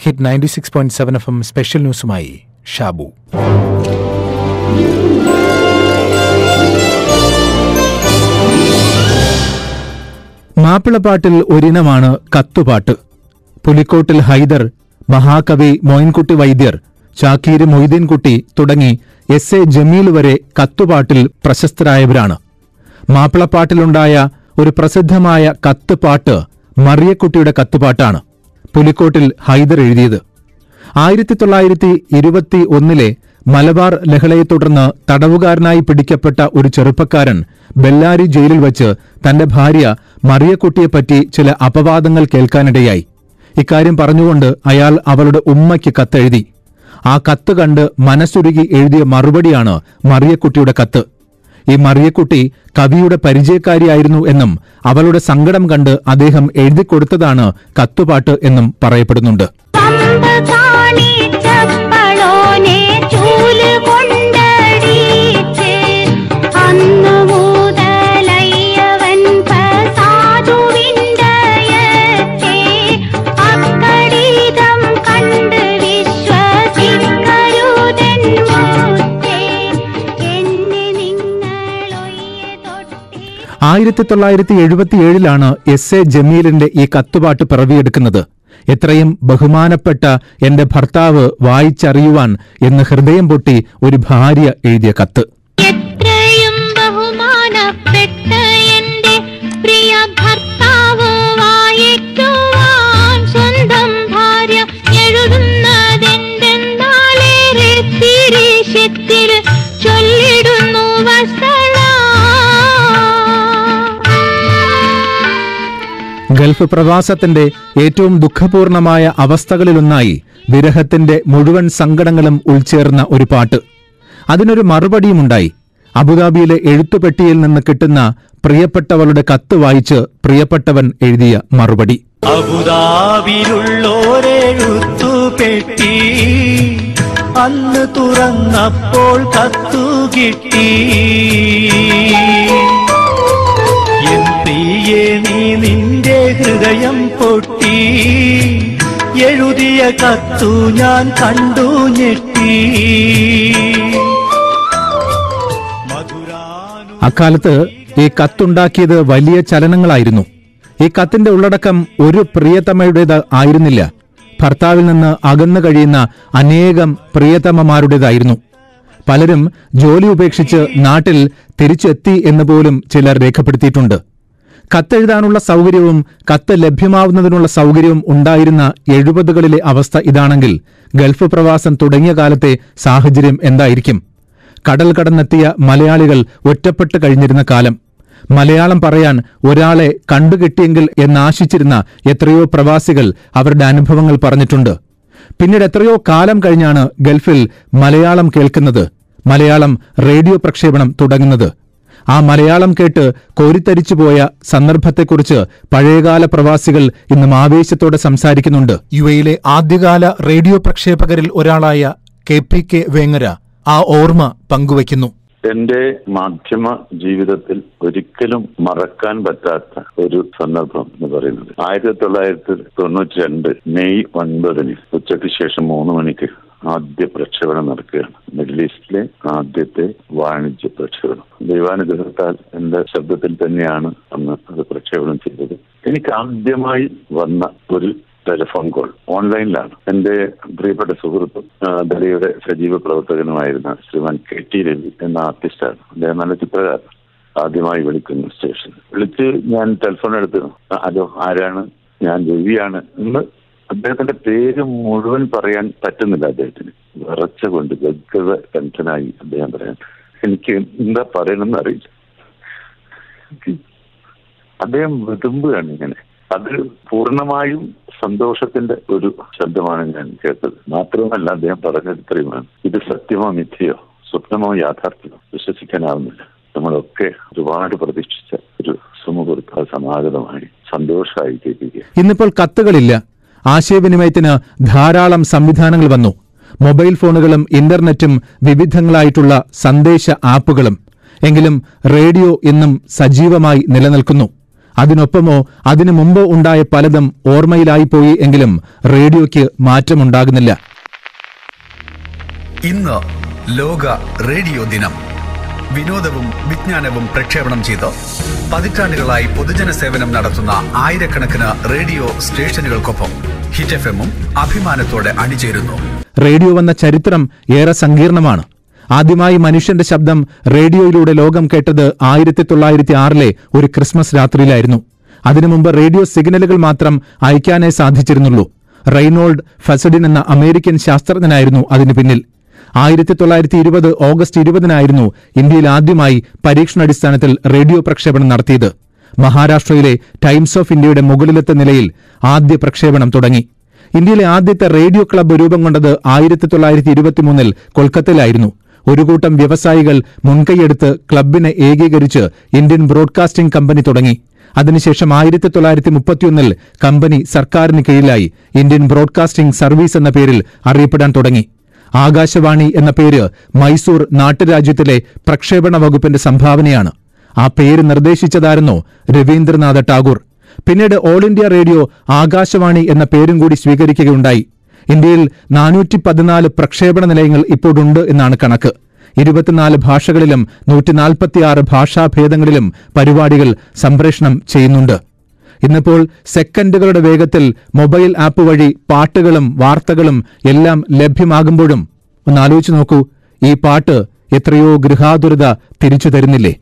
Hit ninety six point seven F M special ന്യൂസുമായി Shabu. മാപ്പിളപ്പാട്ടിൽ ഒരിനമാണ് കത്തുപാട്ട്. പുലിക്കോട്ടിൽ ഹൈദർ മഹാകവി മോയിൻകുട്ടി വൈദ്യർ ചാക്കീര് മൊയ്തീൻകുട്ടി തുടങ്ങി എസ് എ ജമീൽ വരെ കത്തുപാട്ടിൽ പ്രശസ്തരായവരാണ്. മാപ്പിളപ്പാട്ടിലുണ്ടായ ഒരു പ്രസിദ്ധമായ കത്തുപാട്ട് മറിയക്കുട്ടിയുടെ കത്തുപാട്ടാണ്. പുലിക്കോട്ടിൽ ഹൈദർ എഴുതിയത്. ആയിരത്തി തൊള്ളായിരത്തി ഇരുപത്തി ഒന്നിലെ മലബാർ ലഹളയെ തുടർന്ന് തടവുകാരനായി പിടിക്കപ്പെട്ട ഒരു ചെറുപ്പക്കാരൻ ബെല്ലാരി ജയിലിൽ വച്ച് തന്റെ ഭാര്യ മറിയക്കുട്ടിയെപ്പറ്റി ചില അപവാദങ്ങൾ കേൾക്കാനിടയായി. ഇക്കാര്യം പറഞ്ഞുകൊണ്ട് അയാൾ അവളുടെ ഉമ്മയ്ക്ക് കത്തെഴുതി. ആ കത്ത് കണ്ട് മനസ്സുരുകി എഴുതിയ മറുപടിയാണ് മറിയക്കുട്ടിയുടെ കത്ത്. ഈ മറിയക്കുട്ടി കവിയുടെ പരിചയക്കാരിയായിരുന്നു എന്നും അവളുടെ സങ്കടം കണ്ട് അദ്ദേഹം എഴുതിക്കൊടുത്തതാണ് കത്തുപാട്ട് എന്നും പറയപ്പെടുന്നുണ്ട്. ആയിരത്തി തൊള്ളായിരത്തി എഴുപത്തിയേഴിലാണ് എസ് എ ജമീലിന്റെ ഈ കത്തുപാട്ട് പിറവിയെടുക്കുന്നത്. എത്രയും ബഹുമാനപ്പെട്ട എന്റെ ഭർത്താവ് വായിച്ചറിയുവാൻ എന്ന് ഹൃദയം പൊട്ടി ഒരു ഭാര്യ എഴുതിയ കത്ത്. എത്രയും ബഹുമാനപ്പെട്ട ഗൾഫ് പ്രവാസത്തിന്റെ ഏറ്റവും ദുഃഖപൂർണമായ അവസ്ഥകളിലൊന്നായി വിരഹത്തിന്റെ മുഴുവൻ സങ്കടങ്ങളും ഉൾച്ചേർന്ന ഒരു പാട്ട്. അതിനൊരു മറുപടിയുമുണ്ടായി. അബുദാബിയിലെ എഴുത്തുപെട്ടിയിൽ നിന്ന് കിട്ടുന്ന പ്രിയപ്പെട്ടവളുടെ കത്ത് വായിച്ച് പ്രിയപ്പെട്ടവൻ എഴുതിയ മറുപടി. അന്ന് തുറന്നപ്പോൾ കത്തു കിട്ടി പ്രിയേ നീ നിന്റെ ഹൃദയം പൊട്ടി. എഴുതിയ കത്തു ഞാൻ കണ്ടു ഞെട്ടി. അക്കാലത്ത് ഈ കത്തുണ്ടാക്കിയത് വലിയ ചലനങ്ങളായിരുന്നു. ഈ കത്തിന്റെ ഉള്ളടക്കം ഒരു പ്രിയതമയുടേത് ആയിരുന്നില്ല. ഭർത്താവിൽ നിന്ന് അകന്നു കഴിയുന്ന അനേകം പ്രിയതമമാരുടേതായിരുന്നു. പലരും ജോലി ഉപേക്ഷിച്ച് നാട്ടിൽ തിരിച്ചെത്തി എന്ന് പോലും ചിലർ രേഖപ്പെടുത്തിയിട്ടുണ്ട്. കത്തെഴുതാനുള്ള സൗകര്യവും കത്ത് ലഭ്യമാവുന്നതിനുള്ള സൗകര്യവും ഉണ്ടായിരുന്ന എഴുപതുകളിലെ അവസ്ഥ ഇതാണെങ്കിൽ ഗൾഫ് പ്രവാസം തുടങ്ങിയ കാലത്തെ സാഹചര്യം എന്തായിരിക്കും? കടൽ കടന്നെത്തിയ മലയാളികൾ ഒറ്റപ്പെട്ട് കഴിഞ്ഞിരുന്ന കാലം. മലയാളം പറയാൻ ഒരാളെ കണ്ടുകിട്ടിയെങ്കിൽ എന്നാശിച്ചിരുന്ന എത്രയോ പ്രവാസികൾ അവരുടെ അനുഭവങ്ങൾ പറഞ്ഞിട്ടുണ്ട്. പിന്നീട് എത്രയോ കാലം കഴിഞ്ഞാണ് ഗൾഫിൽ മലയാളം കേൾക്കുന്നത് മലയാളം റേഡിയോ പ്രക്ഷേപണം തുടങ്ങുന്നത്. ആ മലയാളം കേട്ട് കോരിത്തരിച്ചുപോയ സന്ദർഭത്തെക്കുറിച്ച് പഴയകാല പ്രവാസികൾ ഇന്നും ആവേശത്തോടെ സംസാരിക്കുന്നുണ്ട്. യു എയിലെ ആദ്യകാല റേഡിയോ പ്രക്ഷേപകരിൽ ഒരാളായ കെ പി കെ വേങ്ങര ആ ഓർമ്മ പങ്കുവയ്ക്കുന്നു. എന്റെ മാധ്യമ ജീവിതത്തിൽ ഒരിക്കലും മറക്കാൻ പറ്റാത്ത ഒരു സന്ദർഭം എന്ന് പറയുന്നത്. ആയിരത്തി തൊള്ളായിരത്തി തൊണ്ണൂറ്റി രണ്ട് മെയ് ഒൻപതിന് ഉച്ചയ്ക്ക് ശേഷം മൂന്ന് മണിക്ക് ആദ്യ പ്രക്ഷേപണം നടക്കുകയാണ്. മിഡിൽ ഈസ്റ്റിലെ ആദ്യത്തെ വാണിജ്യ പ്രക്ഷേപണം. ദൈവാനുഗ്രഹത്താൽ എന്റെ ശബ്ദത്തിൽ തന്നെയാണ് അന്ന് അത് പ്രക്ഷേപണം ചെയ്തത്. എനിക്ക് ആദ്യമായി വന്ന ഒരു ടെലിഫോൺ കോൾ ഓൺലൈനിലാണ്. എന്റെ പ്രിയപ്പെട്ട സുഹൃത്തും ദലിയുടെ സജീവ പ്രവർത്തകനുമായിരുന്ന ശ്രീമാൻ കെ ടി രവി എന്ന ആർട്ടിസ്റ്റാണ്. അദ്ദേഹം നല്ല ചിത്രകാരൻ. ആദ്യമായി വിളിക്കുന്നു സ്റ്റേഷൻ വിളിച്ച് ഞാൻ ടെലിഫോൺ എടുത്തു. ഹലോ ആരാണ്? ഞാൻ രവിയാണ് എന്ന് അദ്ദേഹത്തിന്റെ പേര് മുഴുവൻ പറയാൻ പറ്റുന്നില്ല അദ്ദേഹത്തിന്. വിറച്ച കൊണ്ട് ഗദ്ഗത കണ്ഠനായി അദ്ദേഹം പറയാൻ. എനിക്ക് എന്താ പറയണമെന്ന് അറിയില്ല. അദ്ദേഹം വിതുമ്പുകയാണ് ഇങ്ങനെ. അത് പൂർണമായും സന്തോഷത്തിന്റെ ഒരു ശബ്ദമാണ് ഞാൻ കേട്ടത്. മാത്രമല്ല അദ്ദേഹം പറഞ്ഞത് ഇത്രയുമാണ്. ഇത് സത്യമോ മിഥ്യയോ? സ്വപ്നമോ യാഥാർത്ഥ്യമോ? വിശ്വസിക്കാനാവുന്നില്ല. നമ്മളൊക്കെ ഒരുപാട് പ്രതീക്ഷിച്ച ഒരു സുമുഹൂർത്ത സമാഗതമായി സന്തോഷമായി കേൾക്കുക ഇന്നിപ്പോൾ കത്തുകളില്ല. ആശയവിനിമയത്തിന് ധാരാളം സംവിധാനങ്ങൾ വന്നു. മൊബൈൽ ഫോണുകളും ഇന്റർനെറ്റും വിവിധങ്ങളായിട്ടുള്ള സന്ദേശ ആപ്പുകളും. എങ്കിലും റേഡിയോ ഇന്നും സജീവമായി നിലനിൽക്കുന്നു. അതിനൊപ്പമോ അതിനു മുമ്പോ ഉണ്ടായ പലതും ഓർമ്മയിലായിപ്പോയി എങ്കിലും റേഡിയോയ്ക്ക് മാറ്റമുണ്ടാകുന്നില്ല. ഇന്ന് ലോക റേഡിയോ ദിനം. വിനോദവും വിജ്ഞാനവും പ്രക്ഷേപണം ചെയ്ത് പതിറ്റാണ്ടുകളായി പൊതുജന സേവനം നടത്തുന്ന ആയിരക്കണക്കിന് റേഡിയോ സ്റ്റേഷനുകൾക്കൊപ്പം ഹിറ്റ് എഫ് എമ്മും അഭിമാനത്തോടെ അണിചേരുന്നു. റേഡിയോ വന്ന ചരിത്രം ഏറെ സങ്കീർണമാണ്. ആദ്യമായി മനുഷ്യന്റെ ശബ്ദം റേഡിയോയിലൂടെ ലോകം കേട്ടത് ആയിരത്തി തൊള്ളായിരത്തി ആറിലെ ഒരു ക്രിസ്മസ് രാത്രിയിലായിരുന്നു. അതിനു മുമ്പ് റേഡിയോ സിഗ്നലുകൾ മാത്രം അയക്കാനേ സാധിച്ചിരുന്നുള്ളൂ. റെയ്നോൾഡ് ഫസഡിൻ എന്ന അമേരിക്കൻ ശാസ്ത്രജ്ഞനായിരുന്നു അതിനു പിന്നിൽ. ആയിരത്തി തൊള്ളായിരത്തി ഇരുപത് ഓഗസ്റ്റ് ഇരുപതിനായിരുന്നു ഇന്ത്യയിൽ ആദ്യമായി പരീക്ഷണാടിസ്ഥാനത്തിൽ റേഡിയോ പ്രക്ഷേപണം നടത്തിയത്. മഹാരാഷ്ട്രയിലെ ടൈംസ് ഓഫ് ഇന്ത്യയുടെ മുകളിലത്തെ നിലയിൽ ആദ്യ പ്രക്ഷേപണം തുടങ്ങി. ഇന്ത്യയിലെ ആദ്യത്തെ റേഡിയോ ക്ലബ്ബ് രൂപം കൊണ്ടത് ആയിരത്തി തൊള്ളായിരത്തി ഇരുപത്തിമൂന്നിൽ കൊൽക്കത്തയിലായിരുന്നു. ഒരു കൂട്ടം വ്യവസായികൾ മുൻകൈയെടുത്ത് ക്ലബിനെ ഏകീകരിച്ച് ഇന്ത്യൻ ബ്രോഡ്കാസ്റ്റിംഗ് കമ്പനി തുടങ്ങി. അതിനുശേഷം ആയിരത്തി തൊള്ളായിരത്തി മുപ്പത്തിയൊന്നിൽ കമ്പനി സർക്കാരിന് കീഴിലായി ഇന്ത്യൻ ബ്രോഡ്കാസ്റ്റിംഗ് സർവീസ് എന്ന പേരിൽ അറിയപ്പെടാൻ തുടങ്ങി. ആകാശവാണി എന്ന പേര് മൈസൂർ നാട്ടുരാജ്യത്തിലെ പ്രക്ഷേപണ വകുപ്പിന്റെ സംഭാവനയാണ്. ആ പേര് നിർദ്ദേശിച്ചതായിരുന്നു രവീന്ദ്രനാഥ ടാഗോർ. പിന്നീട് ഓൾ ഇന്ത്യ റേഡിയോ ആകാശവാണി എന്ന പേരും കൂടി സ്വീകരിക്കുകയുണ്ടായി. ഇന്ത്യയിൽ നാനൂറ്റി പതിനാല് പ്രക്ഷേപണ നിലയങ്ങൾ ഇപ്പോഴുണ്ട് എന്നാണ് കണക്ക്. ഇരുപത്തിനാല് ഭാഷകളിലും നൂറ്റിനാൽപ്പത്തിയാറ് ഭാഷാഭേദങ്ങളിലും പരിപാടികൾ സംപ്രേഷണം ചെയ്യുന്നുണ്ട്. ഇന്നിപ്പോൾ സെക്കൻഡുകളുടെ വേഗത്തിൽ മൊബൈൽ ആപ്പ് വഴി പാട്ടുകളും വാർത്തകളും എല്ലാം ലഭ്യമാകുമ്പോഴും ഒന്ന് ആലോചിച്ചു നോക്കൂ ഈ പാട്ട് എത്രയോ ഗൃഹാതുരത തിരിച്ചു തരുന്നില്ലേ?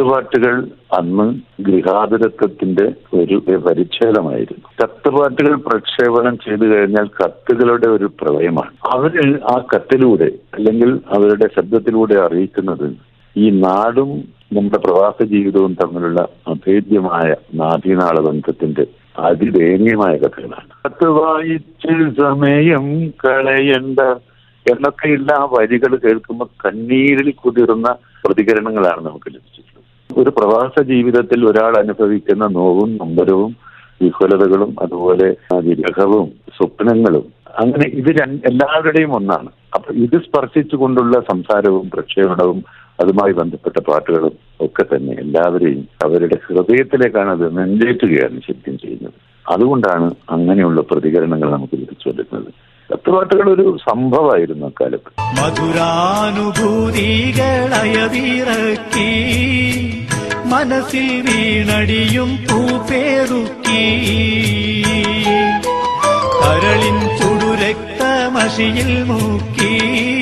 കത്തുപാട്ടുകൾ അന്ന് ഗൃഹാതുരത്വത്തിന്റെ ഒരു പരിച്ഛേദമായിരുന്നു. കത്തുപാട്ടുകൾ പ്രക്ഷേപണം ചെയ്തു കഴിഞ്ഞാൽ കത്തുകളുടെ ഒരു പ്രളയമാണ്. അവർ ആ കത്തിലൂടെ അല്ലെങ്കിൽ അവരുടെ ശബ്ദത്തിലൂടെ അറിയിക്കുന്നത് ഈ നാടും നമ്മുടെ പ്രവാസ ജീവിതവും തമ്മിലുള്ള അഭേദ്യമായ നാദീനാള ബന്ധത്തിന്റെ അതിദയനീയമായ കഥകളാണ്. കത്ത് വായിച്ച് സമയം കളയണ്ട എന്നൊക്കെയുള്ള ആ വരികൾ കേൾക്കുമ്പോൾ കണ്ണീരിൽ കുതിർന്ന പ്രതികരണങ്ങളാണ് നമുക്ക് ലഭിച്ചിട്ടുള്ളത് ഒരു പ്രവാസ ജീവിതത്തിൽ ഒരാൾ അനുഭവിക്കുന്ന നോവും നൊമ്പരവും വിഫലതകളും അതുപോലെ വിരഹവും സ്വപ്നങ്ങളും അങ്ങനെ ഇത് എല്ലാവരുടെയും ഒന്നാണ്. അപ്പൊ ഇത് സ്പർശിച്ചുകൊണ്ടുള്ള സംസാരവും പ്രക്ഷേപണവും അതുമായി ബന്ധപ്പെട്ട പാട്ടുകളും ഒക്കെ തന്നെ എല്ലാവരെയും അവരുടെ ഹൃദയത്തിലേക്കാണ് അത് നെഞ്ചേറ്റുകയാണ് ശരിക്കും ചെയ്യുന്നത്. അതുകൊണ്ടാണ് അങ്ങനെയുള്ള പ്രതികരണങ്ങൾ നമുക്ക് ലഭിച്ചു വരുന്നത് കത്തുപാട്ടുകൾ ഒരു സംഭവമായിരുന്നു അക്കാലത്ത്. മധുരാനുഭൂതികളയതിറക്കി മനസ്സിൽ വീണടിയും പൂപ്പേറുക്കി. കരളിൻ ചുടുരക്തമഷിയിൽ മുക്കി